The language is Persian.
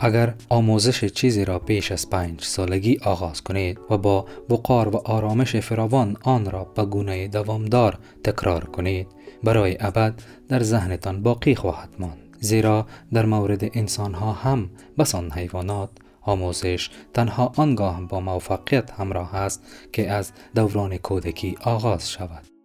اگر آموزش چیزی را پیش از پنج سالگی آغاز کنید و با وقار و آرامش فراوان آن را به گونه دوامدار تکرار کنید برای ابد در ذهنتان باقی خواهد ماند. زیرا در مورد انسان ها هم بسان حیوانات آموزش تنها آنگاه با موفقیت همراه است که از دوران کودکی آغاز شود.